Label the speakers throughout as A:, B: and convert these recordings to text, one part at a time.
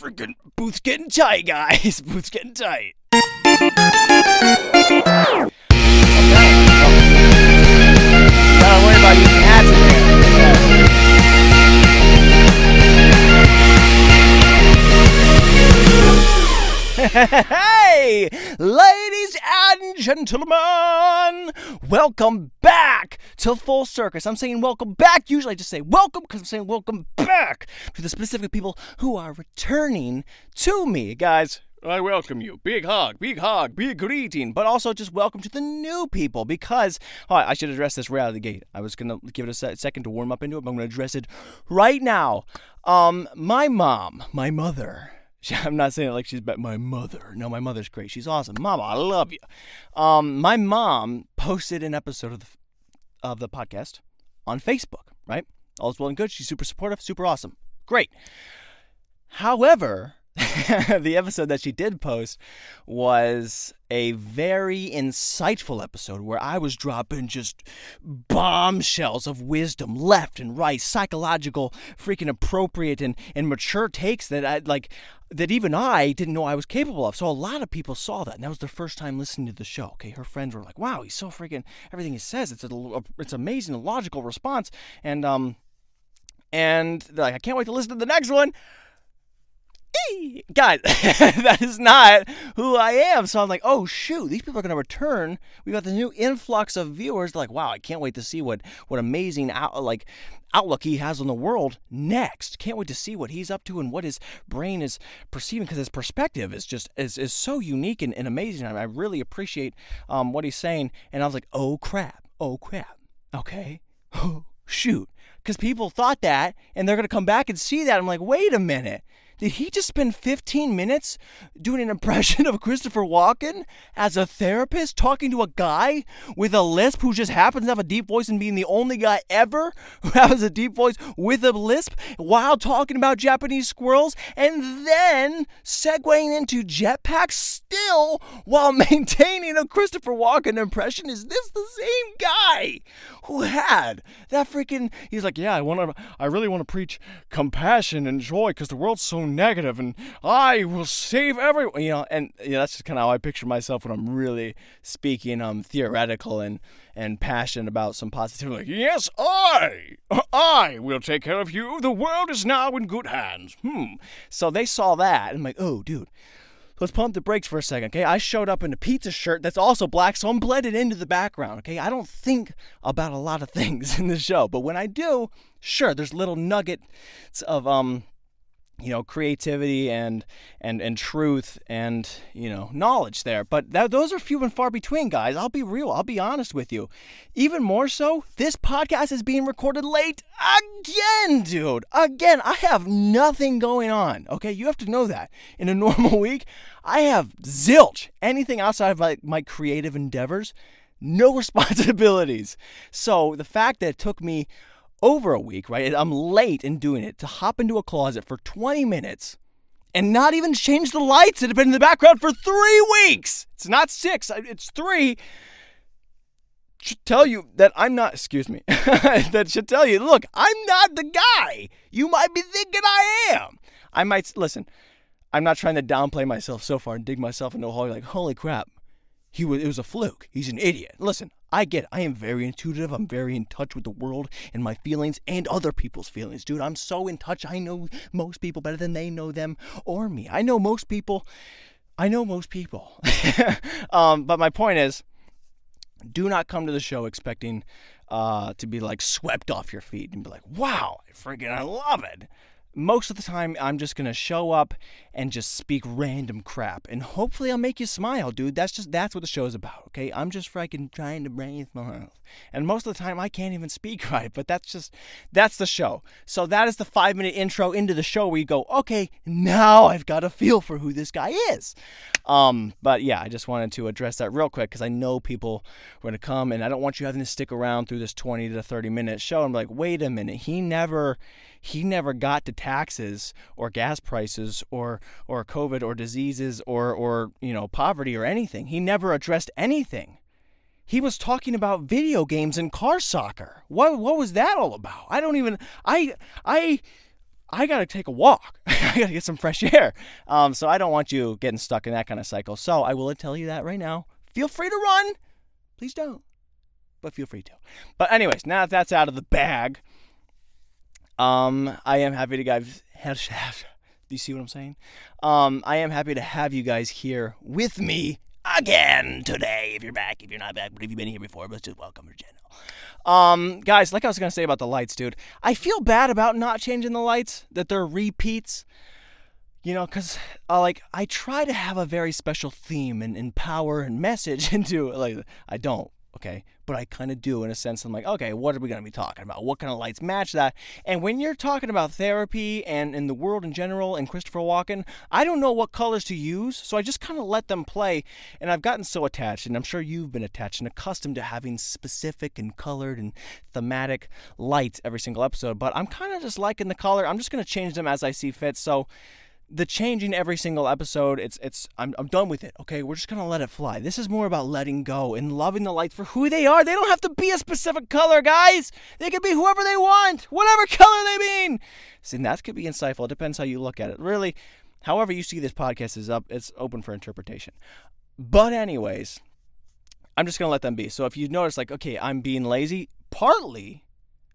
A: freaking booth's getting tight, guys. Booth's getting tight. Don't worry about using hats in there. Hey, ladies gentlemen, welcome back to Full Circus. I'm saying welcome back. Usually I just say welcome because I'm saying welcome back to the specific people who are returning to me. Guys, I welcome you. Big hug, big hug, big greeting, but also just welcome to the new people because oh, I should address this right out of the gate. I was going to give it a se- second to warm up into it, but I'm going to address it right now. Um, my mom, my mother, I'm not saying it like she's my mother. No, my mother's great. She's awesome. Mama, I love you. Um, my mom posted an episode of the, of the podcast on Facebook, right? All's well and good. She's super supportive, super awesome. Great. However, the episode that she did post was a very insightful episode where I was dropping just bombshells of wisdom left and right, psychological, freaking appropriate and, and mature takes that I like that even I didn't know I was capable of. So a lot of people saw that, and that was their first time listening to the show. Okay, her friends were like, "Wow, he's so freaking everything he says. It's a, it's amazing, a logical response." And um, and they're like, "I can't wait to listen to the next one." Guys, that is not who I am. So I'm like, oh shoot, these people are going to return. We got the new influx of viewers. They're like, wow, I can't wait to see what what amazing like outlook he has on the world next. Can't wait to see what he's up to and what his brain is perceiving because his perspective is just is, is so unique and, and amazing. I, I really appreciate um, what he's saying. And I was like, oh crap, oh crap, okay, oh shoot, because people thought that and they're gonna come back and see that. I'm like, wait a minute. Did he just spend 15 minutes doing an impression of Christopher Walken as a therapist talking to a guy with a lisp who just happens to have a deep voice and being the only guy ever who has a deep voice with a lisp while talking about Japanese squirrels and then segueing into jetpacks still while maintaining a Christopher Walken impression? Is this the same guy who had that freaking? He's like, yeah, I want to, I really want to preach compassion and joy because the world's so negative and I will save everyone. You know, and you know, that's just kind of how I picture myself when I'm really speaking um theoretical and and passionate about some positivity. Like, yes, I, I will take care of you. The world is now in good hands. Hmm. So they saw that and I'm like, oh, dude. Let's pump the brakes for a second, okay? I showed up in a pizza shirt that's also black, so I'm blended into the background, okay? I don't think about a lot of things in the show, but when I do, sure, there's little nuggets of um you know creativity and and and truth and you know knowledge there. But that, those are few and far between guys. I'll be real. I'll be honest with you. Even more so this podcast is being recorded late again dude. Again i have nothing going on okay? You have to know that. In a normal week i have zilch. Anything outside of my, my creative endeavors no responsibilities. So the fact that it took me over a week, right? I'm late in doing it to hop into a closet for 20 minutes and not even change the lights that have been in the background for three weeks. It's not six, it's three. Should tell you that I'm not, excuse me, that should tell you, look, I'm not the guy you might be thinking I am. I might, listen, I'm not trying to downplay myself so far and dig myself into a hole. You're Like, holy crap, he was, it was a fluke. He's an idiot. Listen, I get it. I am very intuitive. I'm very in touch with the world and my feelings and other people's feelings. Dude, I'm so in touch. I know most people better than they know them or me. I know most people. I know most people. um, but my point is do not come to the show expecting uh, to be like swept off your feet and be like, wow, I freaking I love it most of the time I'm just gonna show up and just speak random crap and hopefully I'll make you smile, dude. That's just that's what the show's about, okay? I'm just freaking trying to you smiles. And most of the time I can't even speak right, but that's just that's the show. So that is the five minute intro into the show where you go, okay, now I've got a feel for who this guy is. Um, but yeah, I just wanted to address that real quick because I know people are gonna come and I don't want you having to stick around through this 20 to 30 minute show. I'm like, wait a minute, he never he never got to taxes or gas prices or or COVID or diseases or or you know poverty or anything. He never addressed anything. He was talking about video games and car soccer. What what was that all about? I don't even I I I gotta take a walk. I gotta get some fresh air. Um, so I don't want you getting stuck in that kind of cycle. So I will tell you that right now. Feel free to run. Please don't, but feel free to. But anyways, now that that's out of the bag, um, I am happy to guys. Do you see what I'm saying? Um, I am happy to have you guys here with me again today. If you're back, if you're not back, but if you've been here before, but just welcome to channel. Um, guys, like I was gonna say about the lights, dude. I feel bad about not changing the lights. That they're repeats. You know, cause uh, like I try to have a very special theme and, and power and message into like I don't okay? But I kind of do in a sense. I'm like, okay, what are we going to be talking about? What kind of lights match that? And when you're talking about therapy and in the world in general and Christopher Walken, I don't know what colors to use, so I just kind of let them play. And I've gotten so attached, and I'm sure you've been attached and accustomed to having specific and colored and thematic lights every single episode. But I'm kind of just liking the color. I'm just going to change them as I see fit. So the changing every single episode it's it's I'm, I'm done with it okay? We're just gonna let it fly. This is more about letting go and loving the lights for who they are. They don't have to be a specific color guys. They can be whoever they want whatever color they mean. See that could be insightful. It depends how you look at it. Really however you see this podcast is up it's open for interpretation. But anyways i'm just gonna let them be. So if you notice like okay i'm being lazy partly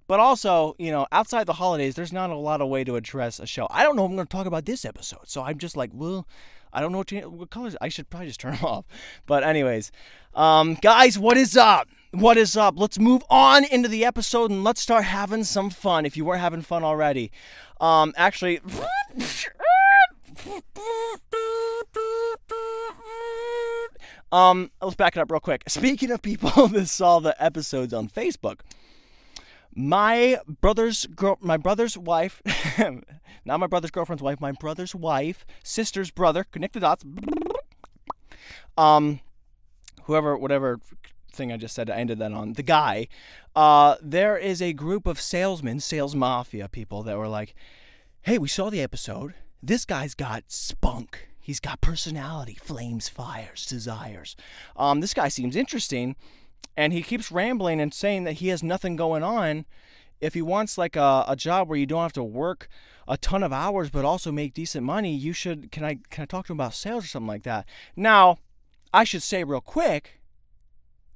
A: but also, you know, outside the holidays, there's not a lot of way to address a show. I don't know I'm going to talk about this episode. So I'm just like, well, I don't know what, what colors. I should probably just turn them off. But, anyways, um, guys, what is up? What is up? Let's move on into the episode and let's start having some fun. If you weren't having fun already, um, actually. Um, let's back it up real quick. Speaking of people that saw the episodes on Facebook, my brother's girl, my brother's wife, not my brother's girlfriend's wife, my brother's wife, sister's brother, connect the dots. Um, whoever, whatever thing I just said, I ended that on the guy. Uh, there is a group of salesmen, sales mafia people that were like, "Hey, we saw the episode. This guy's got spunk. He's got personality, flames, fires, desires. Um, this guy seems interesting." And he keeps rambling and saying that he has nothing going on. If he wants like a, a job where you don't have to work a ton of hours but also make decent money you should can i can i talk to him about sales or something like that? Now i should say real quick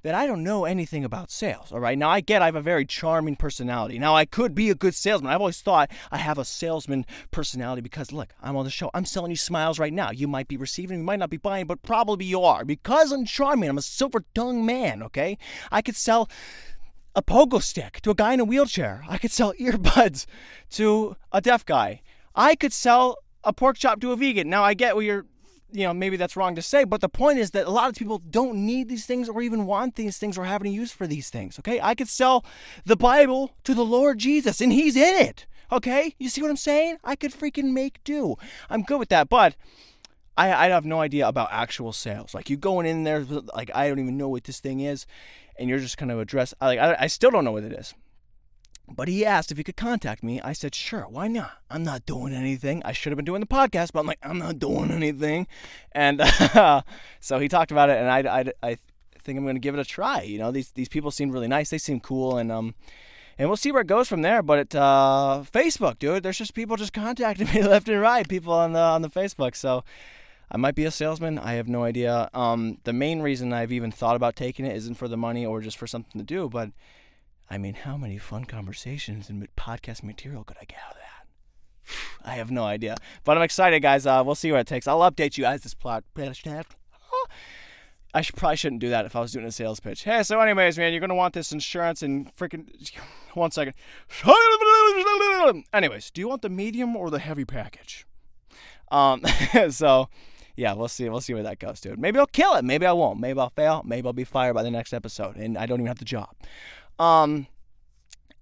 A: that I don't know anything about sales. All right. Now, I get I have a very charming personality. Now, I could be a good salesman. I've always thought I have a salesman personality because, look, I'm on the show. I'm selling you smiles right now. You might be receiving, you might not be buying, but probably you are because I'm charming. I'm a silver tongued man. Okay. I could sell a pogo stick to a guy in a wheelchair. I could sell earbuds to a deaf guy. I could sell a pork chop to a vegan. Now, I get what you're you know, maybe that's wrong to say, but the point is that a lot of people don't need these things or even want these things or have any use for these things. Okay. I could sell the Bible to the Lord Jesus and he's in it. Okay. You see what I'm saying? I could freaking make do. I'm good with that. But I, I have no idea about actual sales. Like you going in there, like I don't even know what this thing is. And you're just kind of address, like, I, I still don't know what it is. But he asked if he could contact me. I said, sure, why not? I'm not doing anything. I should have been doing the podcast, but I'm like, I'm not doing anything. And uh, so he talked about it, and I, I, I think I'm going to give it a try. You know, these, these people seem really nice. They seem cool, and um, and we'll see where it goes from there. But it, uh, Facebook, dude, there's just people just contacting me left and right. People on the on the Facebook. So I might be a salesman. I have no idea. Um, the main reason I've even thought about taking it isn't for the money or just for something to do, but I mean, how many fun conversations and podcast material could I get out of that? I have no idea. But I'm excited, guys. Uh, we'll see what it takes. I'll update you as this plot. I should probably shouldn't do that if I was doing a sales pitch. Hey, so anyways, man, you're gonna want this insurance and freaking one second. anyways, do you want the medium or the heavy package? Um, so yeah, we'll see. We'll see where that goes, dude. Maybe I'll kill it. Maybe I won't. Maybe I'll fail. Maybe I'll be fired by the next episode, and I don't even have the job. Um,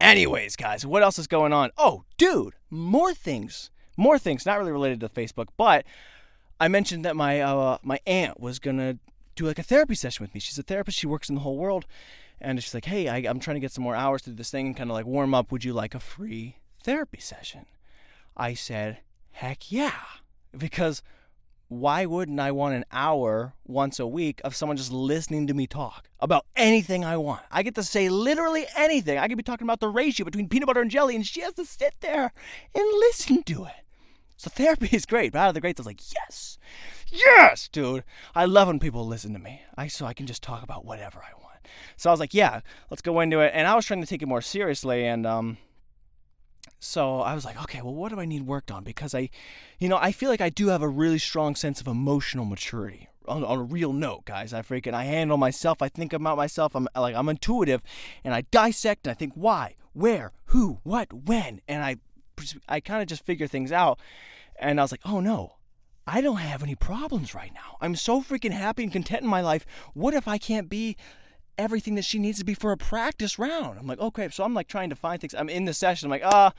A: anyways, guys, what else is going on? Oh, dude, more things, more things, not really related to Facebook, but I mentioned that my uh, my aunt was gonna do like a therapy session with me. She's a therapist. She works in the whole world, and she's like, "Hey, I, am trying to get some more hours do this thing and kind of like warm up. Would you like a free therapy session?" I said, "Heck yeah," because why wouldn't I want an hour once a week of someone just listening to me talk about anything I want? I get to say literally anything. I could be talking about the ratio between peanut butter and jelly, and she has to sit there and listen to it. So therapy is great. But out of the greats, I was like, yes, yes, dude. I love when people listen to me. I so I can just talk about whatever I want. So I was like, yeah, let's go into it. And I was trying to take it more seriously, and um, so I was like, okay, well, what do I need worked on? Because I, you know, I feel like I do have a really strong sense of emotional maturity. On, on a real note, guys, I freaking I handle myself. I think about myself. I'm like I'm intuitive, and I dissect and I think why, where, who, what, when, and I, I kind of just figure things out. And I was like, oh no, I don't have any problems right now. I'm so freaking happy and content in my life. What if I can't be everything that she needs to be for a practice round. I'm like, okay, so I'm like trying to find things. I'm in the session. I'm like, ah,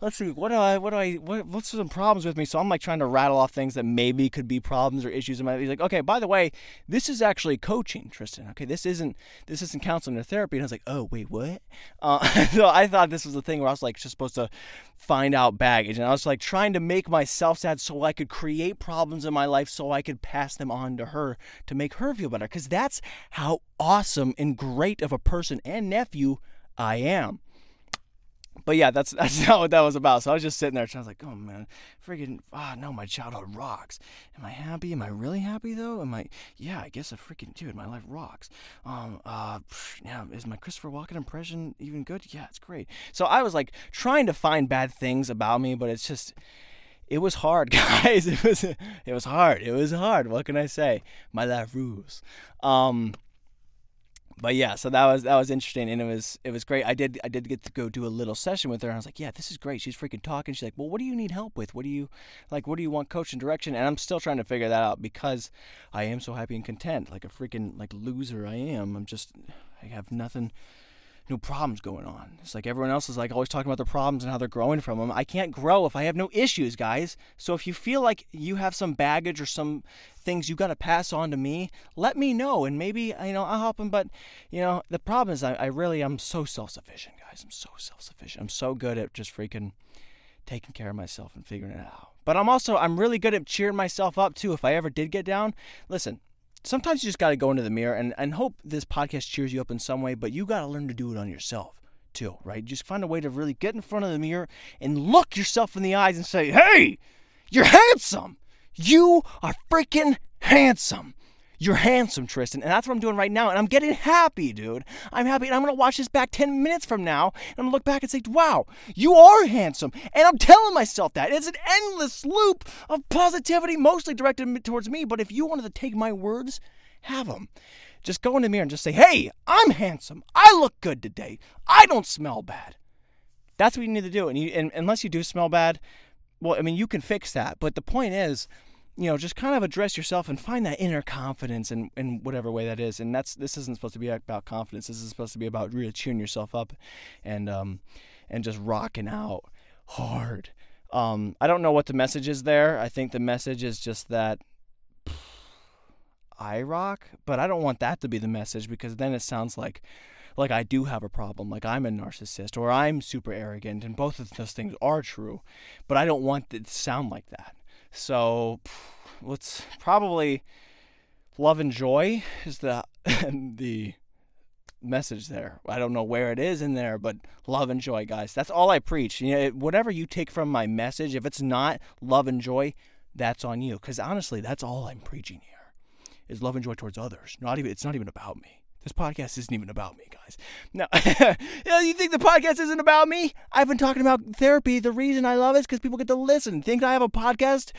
A: let's see, what do I, what do I, what, what's some problems with me? So I'm like trying to rattle off things that maybe could be problems or issues my. He's like, okay, by the way, this is actually coaching, Tristan. Okay, this isn't, this isn't counseling or therapy. And I was like, oh wait, what? Uh, so I thought this was the thing where I was like just supposed to find out baggage, and I was like trying to make myself sad so I could create problems in my life so I could pass them on to her to make her feel better. Because that's how awesome and great of a person and nephew I am. But yeah, that's that's not what that was about. So I was just sitting there, and I was like, "Oh man, freaking ah, no, my childhood rocks. Am I happy? Am I really happy though? Am I? Yeah, I guess I freaking dude, my life rocks. Um, uh, yeah, is my Christopher Walken impression even good? Yeah, it's great. So I was like trying to find bad things about me, but it's just, it was hard, guys. It was it was hard. It was hard. What can I say? My life rules. Um but yeah, so that was that was interesting, and it was it was great. I did I did get to go do a little session with her, and I was like, yeah, this is great. She's freaking talking. She's like, well, what do you need help with? What do you like? What do you want coach and direction? And I'm still trying to figure that out because I am so happy and content, like a freaking like loser I am. I'm just I have nothing no problems going on. It's like everyone else is like always talking about their problems and how they're growing from them. I can't grow if I have no issues, guys. So if you feel like you have some baggage or some things you got to pass on to me, let me know and maybe you know I'll help them. But you know the problem is I, I really I'm so self-sufficient, guys. I'm so self-sufficient. I'm so good at just freaking taking care of myself and figuring it out. But I'm also I'm really good at cheering myself up too. If I ever did get down, listen, sometimes you just got to go into the mirror and, and hope this podcast cheers you up in some way, but you got to learn to do it on yourself too, right? Just find a way to really get in front of the mirror and look yourself in the eyes and say, hey, you're handsome. You are freaking handsome. You're handsome, Tristan. And that's what I'm doing right now. And I'm getting happy, dude. I'm happy. And I'm going to watch this back 10 minutes from now. And I'm going to look back and say, wow, you are handsome. And I'm telling myself that. It's an endless loop of positivity, mostly directed towards me. But if you wanted to take my words, have them. Just go in the mirror and just say, hey, I'm handsome. I look good today. I don't smell bad. That's what you need to do. And, you, and unless you do smell bad, well, I mean, you can fix that. But the point is, you know, just kind of address yourself and find that inner confidence in, in whatever way that is. And that's this isn't supposed to be about confidence. This is supposed to be about really cheering yourself up and um and just rocking out hard. Um, I don't know what the message is there. I think the message is just that I rock, but I don't want that to be the message because then it sounds like like I do have a problem, like I'm a narcissist or I'm super arrogant, and both of those things are true, but I don't want it to sound like that. So let's probably love and joy is the the message there. I don't know where it is in there, but love and joy, guys. That's all I preach. You know, whatever you take from my message, if it's not love and joy, that's on you. Because honestly, that's all I'm preaching here is love and joy towards others. Not even it's not even about me. This podcast isn't even about me, guys. No, you think the podcast isn't about me? I've been talking about therapy. The reason I love it is because people get to listen. Think I have a podcast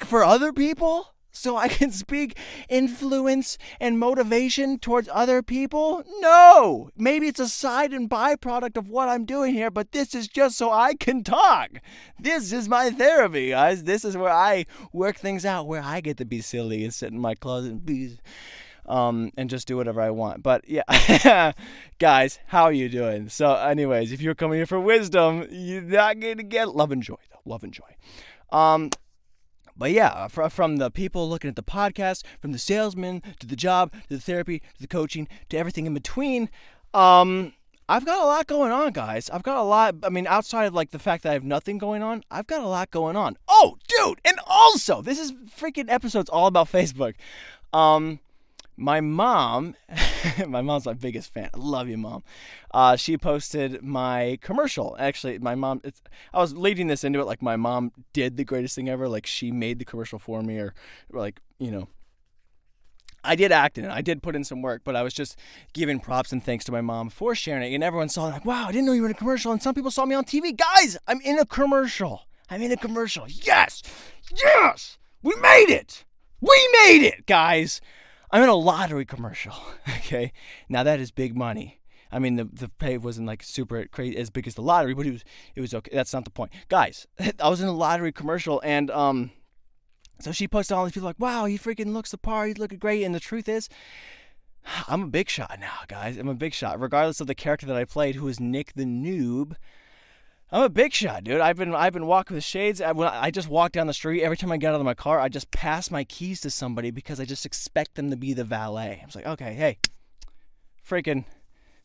A: for other people? So I can speak influence and motivation towards other people? No! Maybe it's a side and byproduct of what I'm doing here, but this is just so I can talk. This is my therapy, guys. This is where I work things out, where I get to be silly and sit in my closet and be um, and just do whatever I want. But yeah, guys, how are you doing? So, anyways, if you're coming here for wisdom, you're not going to get love and joy, though. Love and joy. Um, but yeah, from the people looking at the podcast, from the salesman to the job to the therapy to the coaching to everything in between, um, I've got a lot going on, guys. I've got a lot. I mean, outside of like the fact that I have nothing going on, I've got a lot going on. Oh, dude, and Also, this is freaking episode's all about Facebook. Um, my mom, my mom's my biggest fan. I love you, mom. Uh, she posted my commercial. Actually, my mom. I was leading this into it like my mom did the greatest thing ever. Like she made the commercial for me, or, or like you know. I did act in it. I did put in some work, but I was just giving props and thanks to my mom for sharing it. And everyone saw it like, wow, I didn't know you were in a commercial. And some people saw me on TV. Guys, I'm in a commercial. I'm in a commercial. Yes, yes, we made it. We made it, guys. I'm in a lottery commercial. Okay, now that is big money. I mean, the the pay wasn't like super crazy as big as the lottery, but it was it was okay. That's not the point, guys. I was in a lottery commercial, and um, so she posted all these people like, "Wow, he freaking looks the part. He's looking great." And the truth is, I'm a big shot now, guys. I'm a big shot, regardless of the character that I played, who is Nick the Noob. I'm a big shot, dude. I've been I've been walking with shades. I, I just walk down the street. Every time I get out of my car, I just pass my keys to somebody because I just expect them to be the valet. I'm like, okay, hey, freaking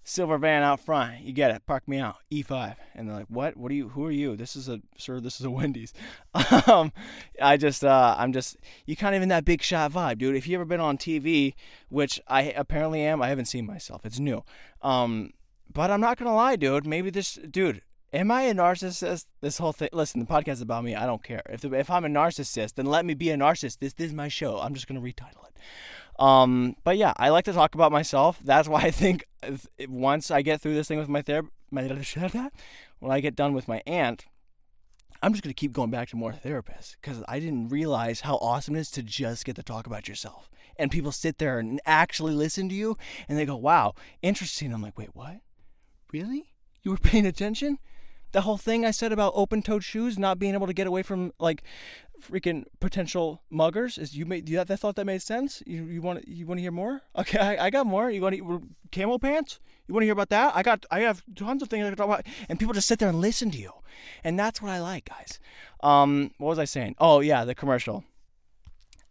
A: silver van out front. You get it. Park me out. E5. And they're like, what? What are you? Who are you? This is a sir. This is a Wendy's. um, I just uh, I'm just you kind of in that big shot vibe, dude. If you ever been on TV, which I apparently am, I haven't seen myself. It's new. Um, but I'm not gonna lie, dude. Maybe this dude Am I a narcissist? This whole thing. Listen, the podcast is about me. I don't care. If if I'm a narcissist, then let me be a narcissist. This, this is my show. I'm just gonna retitle it. Um, but yeah, I like to talk about myself. That's why I think once I get through this thing with my therapist, when I get done with my aunt, I'm just gonna keep going back to more therapists because I didn't realize how awesome it is to just get to talk about yourself. And people sit there and actually listen to you, and they go, "Wow, interesting." I'm like, "Wait, what? Really? You were paying attention?" The whole thing I said about open-toed shoes not being able to get away from like freaking potential muggers is you made you that thought that made sense? You you want you want to hear more? Okay I, I got more. You want to camel pants? You want to hear about that? I got I have tons of things I can talk about and people just sit there and listen to you. And that's what I like guys. Um what was I saying? Oh yeah the commercial.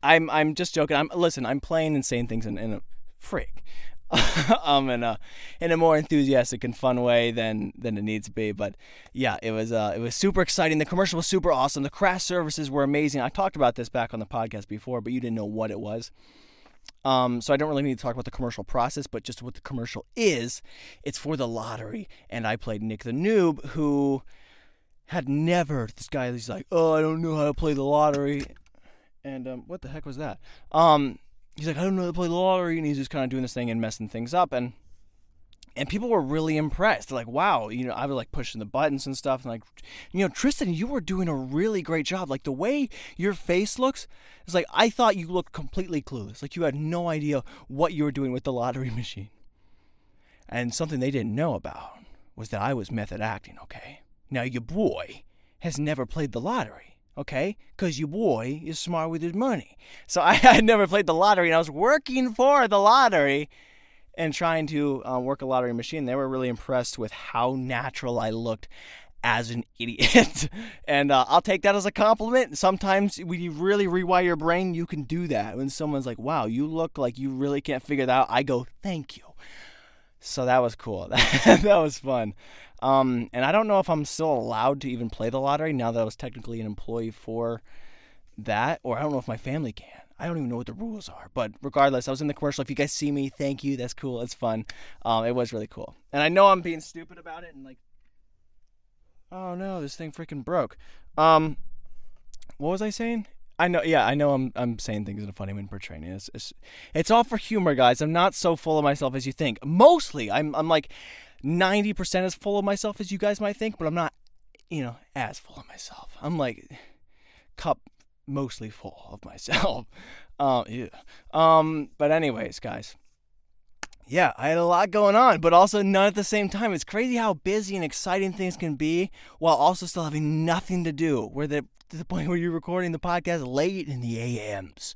A: I'm I'm just joking. I'm listen I'm playing saying things in, in a freak um, in a in a more enthusiastic and fun way than than it needs to be. But yeah, it was uh, it was super exciting. The commercial was super awesome. The crash services were amazing. I talked about this back on the podcast before, but you didn't know what it was. Um, so I don't really need to talk about the commercial process, but just what the commercial is. It's for the lottery, and I played Nick the Noob, who had never. This guy, he's like, oh, I don't know how to play the lottery, and um, what the heck was that? Um, he's like, I don't know how to play the lottery, and he's just kind of doing this thing and messing things up, and and people were really impressed. They're like, wow, you know, I was like pushing the buttons and stuff, and like, you know, Tristan, you were doing a really great job. Like the way your face looks, it's like I thought you looked completely clueless, like you had no idea what you were doing with the lottery machine. And something they didn't know about was that I was method acting. Okay, now your boy has never played the lottery okay? Because your boy is smart with his money. So I had never played the lottery, and I was working for the lottery and trying to uh, work a lottery machine. They were really impressed with how natural I looked as an idiot. and uh, I'll take that as a compliment. Sometimes when you really rewire your brain, you can do that. When someone's like, wow, you look like you really can't figure that out, I go, thank you. So that was cool. that was fun. Um, and I don't know if I'm still allowed to even play the lottery now that I was technically an employee for that, or I don't know if my family can. I don't even know what the rules are. But regardless, I was in the commercial. If you guys see me, thank you. That's cool. It's fun. Um, it was really cool. And I know I'm being stupid about it and like, oh no, this thing freaking broke. Um, what was I saying? I know, yeah, I know. I'm I'm saying things in a funny way portraying it. It's, it's, it's all for humor, guys. I'm not so full of myself as you think. Mostly, I'm I'm like 90% as full of myself as you guys might think, but I'm not, you know, as full of myself. I'm like cup mostly full of myself. Um, yeah. um, but anyways, guys. Yeah, I had a lot going on, but also none at the same time. It's crazy how busy and exciting things can be while also still having nothing to do. Where the to the point where you're recording the podcast late in the AMs.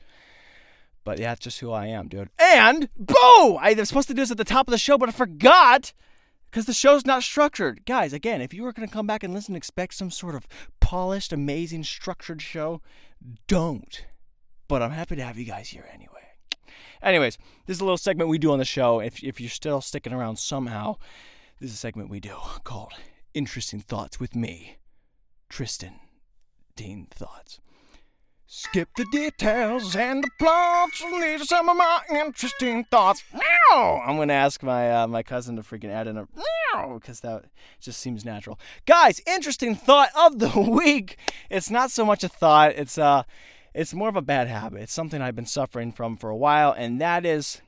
A: But yeah, that's just who I am, dude. And boo! I was supposed to do this at the top of the show, but I forgot because the show's not structured. Guys, again, if you were going to come back and listen, expect some sort of polished, amazing, structured show, don't. But I'm happy to have you guys here anyway. Anyways, this is a little segment we do on the show. If, if you're still sticking around somehow, this is a segment we do called Interesting Thoughts with me, Tristan Dean Thoughts. skip the details and the plots. These are some of my interesting thoughts. Meow. I'm gonna ask my uh, my cousin to freaking add in a meow because that just seems natural. Guys, interesting thought of the week. It's not so much a thought. It's uh, it's more of a bad habit. It's something I've been suffering from for a while, and that is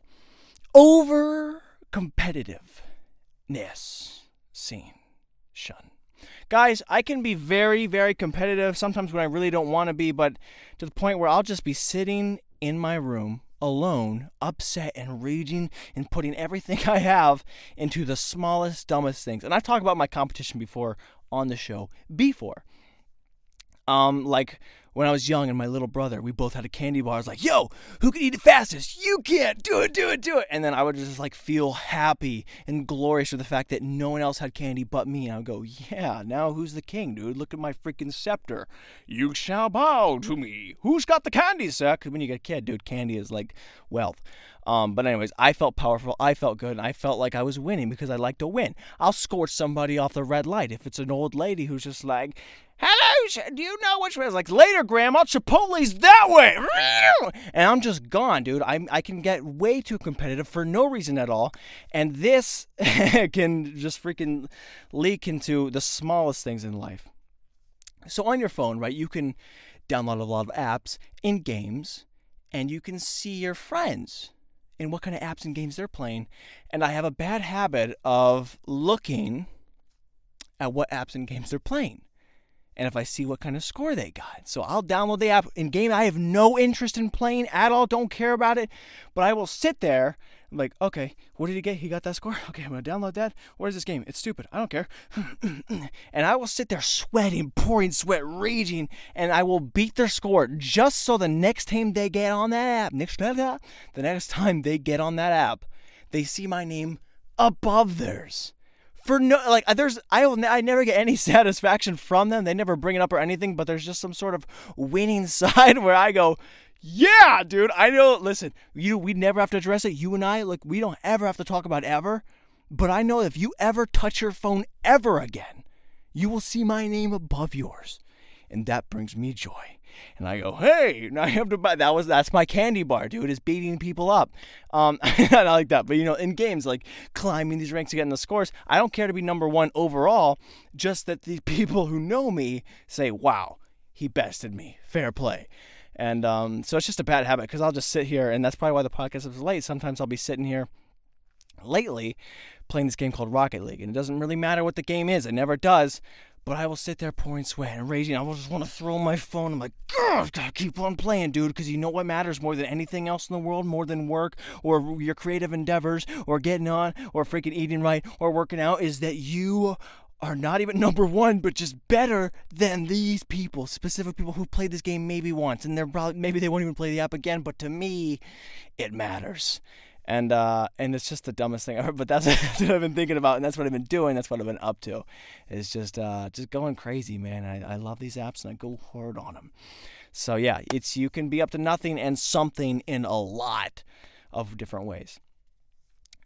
A: over competitiveness. Seen, shun. Guys, I can be very, very competitive sometimes when I really don't want to be, but to the point where I'll just be sitting in my room alone, upset and raging and putting everything I have into the smallest, dumbest things. And I've talked about my competition before on the show before. Um, like when I was young and my little brother, we both had a candy bar. I was like, yo, who can eat it fastest? You can't. Do it, do it, do it. And then I would just like feel happy and glorious with the fact that no one else had candy but me. And I would go, yeah, now who's the king, dude? Look at my freaking scepter. You shall bow to me. Who's got the candy, sir? Because when you get a kid, dude, candy is like wealth. Um, but anyways, I felt powerful. I felt good, and I felt like I was winning because I like to win. I'll scorch somebody off the red light if it's an old lady who's just like, "Hello, do you know which way?" It's like later, Grandma, Chipotle's that way, and I'm just gone, dude. I I can get way too competitive for no reason at all, and this can just freaking leak into the smallest things in life. So on your phone, right, you can download a lot of apps in games, and you can see your friends and what kind of apps and games they're playing. And I have a bad habit of looking at what apps and games they're playing. And if I see what kind of score they got. So I'll download the app in game I have no interest in playing at all, don't care about it, but I will sit there I'm like, okay, what did he get? He got that score? Okay, I'm gonna download that. Where's this game? It's stupid. I don't care. and I will sit there sweating, pouring sweat, raging, and I will beat their score just so the next time they get on that app, next the next time they get on that app, they see my name above theirs for no like there's I will I never get any satisfaction from them. They never bring it up or anything, but there's just some sort of winning side where I go, yeah, dude. I know. Listen, you we never have to address it. You and I, like, we don't ever have to talk about ever. But I know if you ever touch your phone ever again, you will see my name above yours, and that brings me joy. And I go, hey, now I have to buy. That was that's my candy bar, dude. Is beating people up. Um, I like that. But you know, in games like climbing these ranks and getting the scores, I don't care to be number one overall. Just that the people who know me say, wow, he bested me. Fair play. And um, so it's just a bad habit because I'll just sit here, and that's probably why the podcast is late. Sometimes I'll be sitting here lately playing this game called Rocket League, and it doesn't really matter what the game is, it never does. But I will sit there pouring sweat and raging. I will just want to throw my phone. I'm like, God, gotta keep on playing, dude, because you know what matters more than anything else in the world, more than work or your creative endeavors or getting on or freaking eating right or working out, is that you are not even number one, but just better than these people, specific people who played this game maybe once, and they're probably maybe they won't even play the app again. But to me, it matters, and uh, and it's just the dumbest thing ever. But that's, what I've been thinking about, and that's what I've been doing. That's what I've been up to, is just uh, just going crazy, man. I, I love these apps, and I go hard on them. So yeah, it's you can be up to nothing and something in a lot of different ways.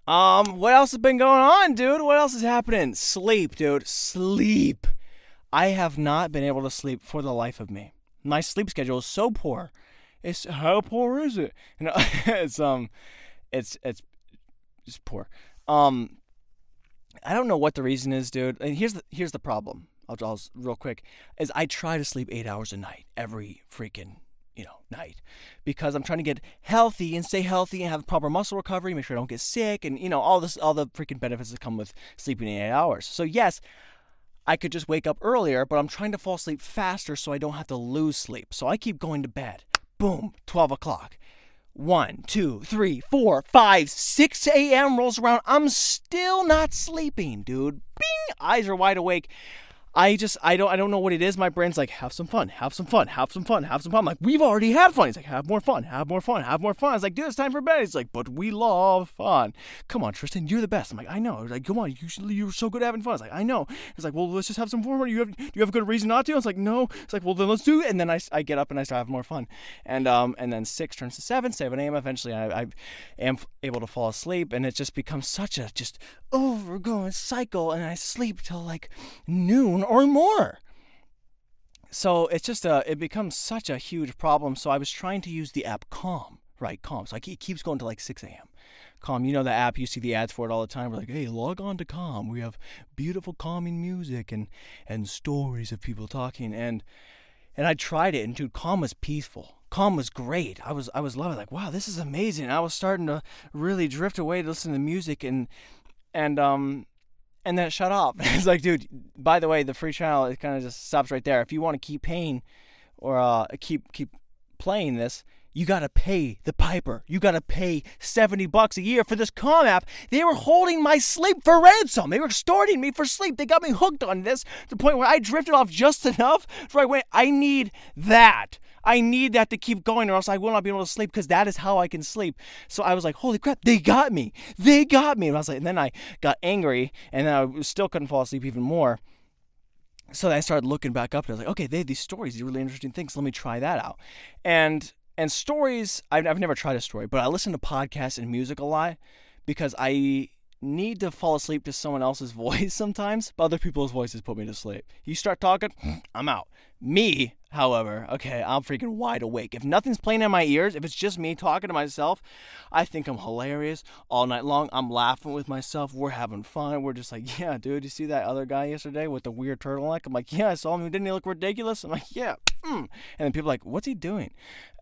A: Um, what else has been going on, dude? What else is happening? Sleep, dude. Sleep. I have not been able to sleep for the life of me. My sleep schedule is so poor. It's how poor is it? You know, it's um, it's it's it's poor. Um, I don't know what the reason is, dude. And here's the here's the problem. I'll, I'll real quick. Is I try to sleep eight hours a night every freaking you know, night because I'm trying to get healthy and stay healthy and have proper muscle recovery, make sure I don't get sick, and you know all this, all the freaking benefits that come with sleeping eight hours. So yes, I could just wake up earlier, but I'm trying to fall asleep faster so I don't have to lose sleep. So I keep going to bed. Boom, 12 o'clock. One, two, three, four, five, six a.m. rolls around. I'm still not sleeping, dude. Bing! Eyes are wide awake. I just I don't I don't know what it is. My brain's like, have some fun, have some fun, have some fun, have some fun. I'm like, we've already had fun. He's like, have more fun, have more fun, have more fun. It's like, dude, it's time for bed. He's like, but we love fun. Come on, Tristan, you're the best. I'm like, I know. He's like, come on, you you're so good at having fun. I was like, I know. He's like, well, let's just have some fun. You have do you have a good reason not to? I was like, no. It's like, well, then let's do it. And then I, I get up and I start having more fun. And um and then six turns to seven, seven a.m. Eventually, I, I am able to fall asleep, and it just becomes such a just overgoing cycle, and I sleep till like noon or more. so it's just a it becomes such a huge problem. So I was trying to use the app Calm, right? Calm. So I, it keeps going to like 6 a.m. Calm. You know the app. You see the ads for it all the time. We're like, hey, log on to Calm. We have beautiful calming music and and stories of people talking. And and I tried it, and dude, Calm was peaceful. Calm was great. I was I was loving it. like, wow, this is amazing. I was starting to really drift away to listen to music and and um and then it shut off. it's like, dude, by the way, the free trial it kind of just stops right there. If you want to keep paying or uh, keep keep playing this, you gotta pay the piper. You gotta pay 70 bucks a year for this Calm app. They were holding my sleep for ransom. They were extorting me for sleep. They got me hooked on this to the point where I drifted off just enough so I went, I need that. I need that to keep going, or else I will not be able to sleep because that is how I can sleep. So I was like, holy crap, they got me. They got me. And I was like, and then I got angry, and then I still couldn't fall asleep even more. So I started looking back up, and I was like, okay, they have these stories, these really interesting things. Let me try that out. And and stories, I've, I've never tried a story, but I listen to podcasts and music a lot because I need to fall asleep to someone else's voice sometimes, but other people's voices put me to sleep. You start talking, I'm out. Me, however, okay, I'm freaking wide awake. If nothing's playing in my ears, if it's just me talking to myself, I think I'm hilarious all night long. I'm laughing with myself. We're having fun. We're just like, yeah, dude, you see that other guy yesterday with the weird turtleneck? I'm like, yeah, I saw him. Didn't he look ridiculous? I'm like, yeah. Mm. And then people are like, what's he doing?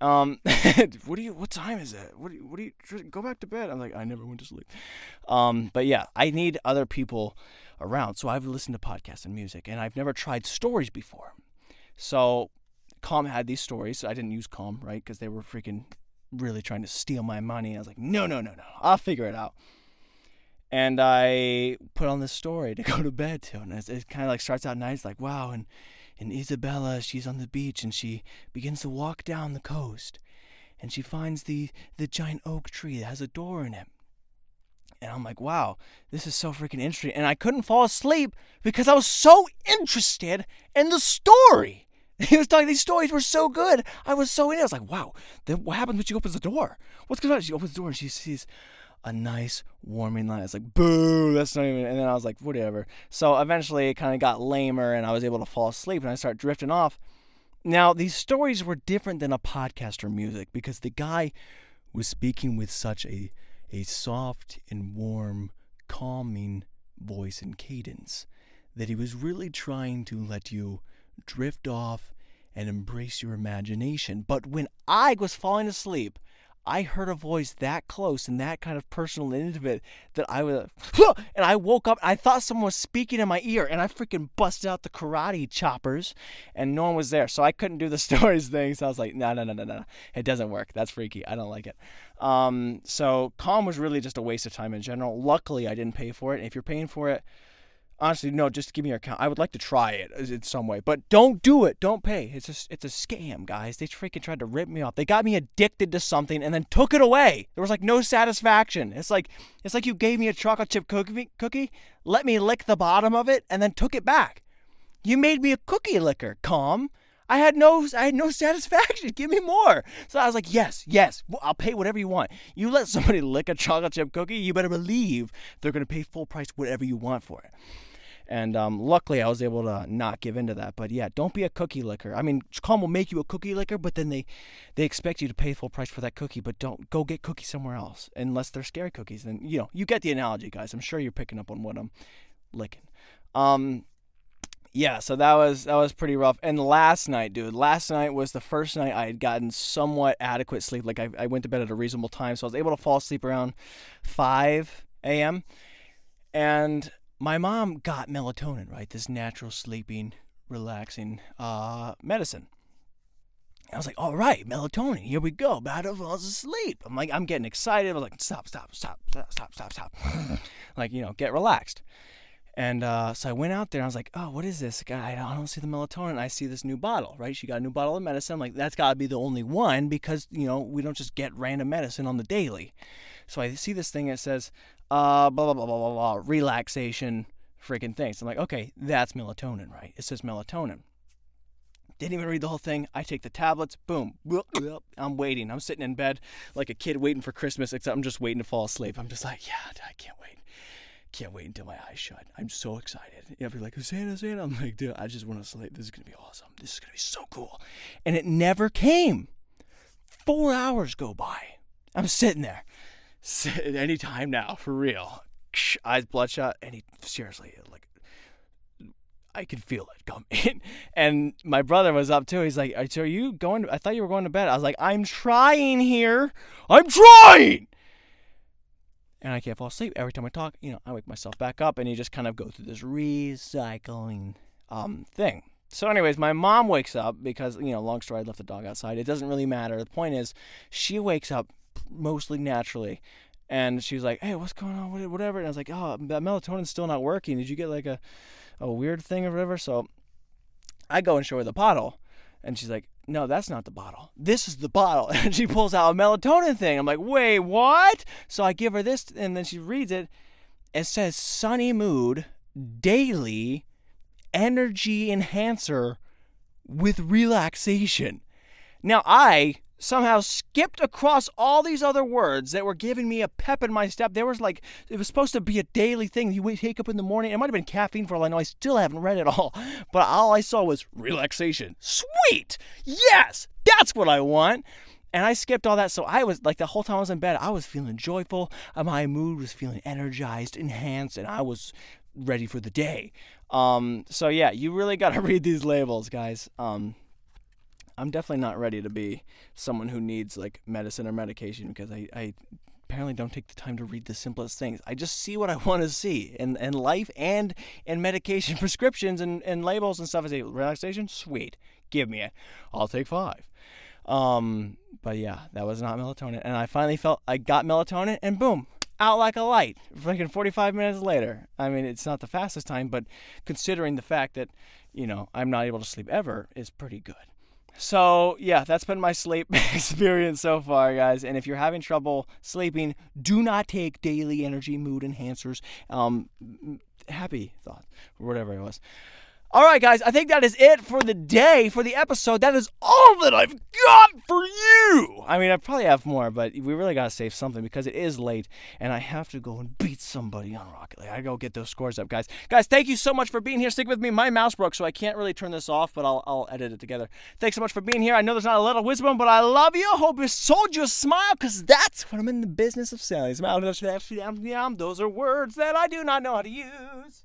A: Um, what do you? What time is it? What do you? What do you? Go back to bed. I'm like, I never went to sleep. Um, but yeah, I need other people around. So I've listened to podcasts and music, and I've never tried stories before. So Calm had these stories. I didn't use Calm, right? Because they were freaking really trying to steal my money. I was like, no, no, no, no. I'll figure it out. And I put on this story to go to bed to. And it, it kind of like starts out nice, like, wow. And, and Isabella, she's on the beach and she begins to walk down the coast. And she finds the, the giant oak tree that has a door in it. And I'm like, wow, this is so freaking interesting. And I couldn't fall asleep because I was so interested in the story. He was talking, these stories were so good. I was so in it. I was like, wow, then what happens when she opens the door? What's going on? She opens the door and she sees a nice warming light. I was like, boo, that's not even. And then I was like, whatever. So eventually it kind of got lamer and I was able to fall asleep and I start drifting off. Now, these stories were different than a podcast or music because the guy was speaking with such a a soft and warm, calming voice and cadence that he was really trying to let you drift off and embrace your imagination. But when I was falling asleep, I heard a voice that close and that kind of personal and intimate that I was, and I woke up. I thought someone was speaking in my ear, and I freaking busted out the karate choppers, and no one was there, so I couldn't do the stories thing. So I was like, no, no, no, no, no, it doesn't work. That's freaky. I don't like it. Um, so Calm was really just a waste of time in general. Luckily, I didn't pay for it. If you're paying for it, honestly, no, just give me your account. I would like to try it in some way, but don't do it. Don't pay. It's just it's a scam, guys. They freaking tried to rip me off. They got me addicted to something and then took it away. There was like no satisfaction. It's like it's like you gave me a chocolate chip cookie, cookie, let me lick the bottom of it, and then took it back. You made me a cookie licker. Calm. I had no I had no satisfaction. Give me more. So I was like, yes, yes, I'll pay whatever you want. You let somebody lick a chocolate chip cookie, you better believe they're gonna pay full price whatever you want for it. And um, luckily, I was able to not give into that. But yeah, don't be a cookie licker. I mean, Calm will make you a cookie licker, but then they they expect you to pay full price for that cookie. But don't go get cookies somewhere else unless they're scary cookies. Then you know you get the analogy, guys. I'm sure you're picking up on what I'm licking. Um, yeah, so that was that was pretty rough. And last night, dude, last night was the first night I had gotten somewhat adequate sleep. Like I, I went to bed at a reasonable time, so I was able to fall asleep around 5 a.m. And my mom got melatonin, right? This natural sleeping, relaxing uh, medicine. I was like, all right, melatonin, here we go. About to fall asleep. I'm like, I'm getting excited. I was like, stop, stop, stop, stop, stop, stop, stop. like, you know, get relaxed. And uh, so I went out there and I was like, oh, what is this? guy? I don't see the melatonin. I see this new bottle, right? She got a new bottle of medicine. I'm like, that's got to be the only one because, you know, we don't just get random medicine on the daily. So I see this thing that says uh, blah, blah, blah, blah, blah, blah, relaxation freaking things. I'm like, okay, that's melatonin, right? It says melatonin. Didn't even read the whole thing. I take the tablets, boom. I'm waiting. I'm sitting in bed like a kid waiting for Christmas, except I'm just waiting to fall asleep. I'm just like, yeah, I can't wait. can't wait until my eyes shut. I'm so excited. You know, you're like, Santa, Santa, I'm like, dude, I just want to sleep. This is going to be awesome. This is going to be so cool. And it never came. Four hours go by. I'm sitting there. Any time now, for real. Eyes bloodshot. Any, seriously, like, I could feel it coming. And my brother was up too. He's like, "Are you going? To, I thought you were going to bed." I was like, "I'm trying here. I'm trying." And I can't fall asleep every time I talk. You know, I wake myself back up, and you just kind of go through this recycling um thing. So, anyways, my mom wakes up because you know, long story. I left the dog outside. It doesn't really matter. The point is, she wakes up mostly naturally. And she's like, "Hey, what's going on? Whatever." And I was like, "Oh, that melatonin's still not working. Did you get like a a weird thing or whatever. So I go and show her the bottle. And she's like, no, that's not the bottle. This is the bottle. And she pulls out a melatonin thing. I'm like, wait, what? So I give her this, and then she reads it. It says Sunny Mood Daily Energy Enhancer with Relaxation. Now, I somehow skipped across all these other words that were giving me a pep in my step. There was like, it was supposed to be a daily thing. You wake up in the morning. It might have been caffeine for all I know. I still haven't read it all. But all I saw was relaxation. Sweet! Yes! That's what I want. And I skipped all that. So I was like, the whole time I was in bed, I was feeling joyful. My mood was feeling energized, enhanced, and I was ready for the day. Um, so yeah, you really got to read these labels, guys. Um, I'm definitely not ready to be someone who needs like medicine or medication because I, I apparently don't take the time to read the simplest things. I just see what I want to see in, in life and in medication prescriptions and, and labels and stuff. I say relaxation, sweet, give me it. I'll take five. Um, but yeah, that was not melatonin, and I finally felt I got melatonin, and boom, out like a light. Freaking 45 minutes later. I mean, it's not the fastest time, but considering the fact that you know I'm not able to sleep ever is pretty good. So, yeah, that's been my sleep experience so far, guys. And if you're having trouble sleeping, do not take daily energy mood enhancers. Um, happy thought, or whatever it was. All right, guys, I think that is it for the day, for the episode. That is all that I've got for you. I mean, I probably have more, but we really got to save something because it is late and I have to go and beat somebody on Rocket League. I go get those scores up, guys. Guys, thank you so much for being here. Stick with me. My mouse broke, so I can't really turn this off, but I'll, I'll edit it together. Thanks so much for being here. I know there's not a lot of wisdom, but I love you. Hope it sold you a smile because that's what I'm in the business of selling. Smile. Those are words that I do not know how to use.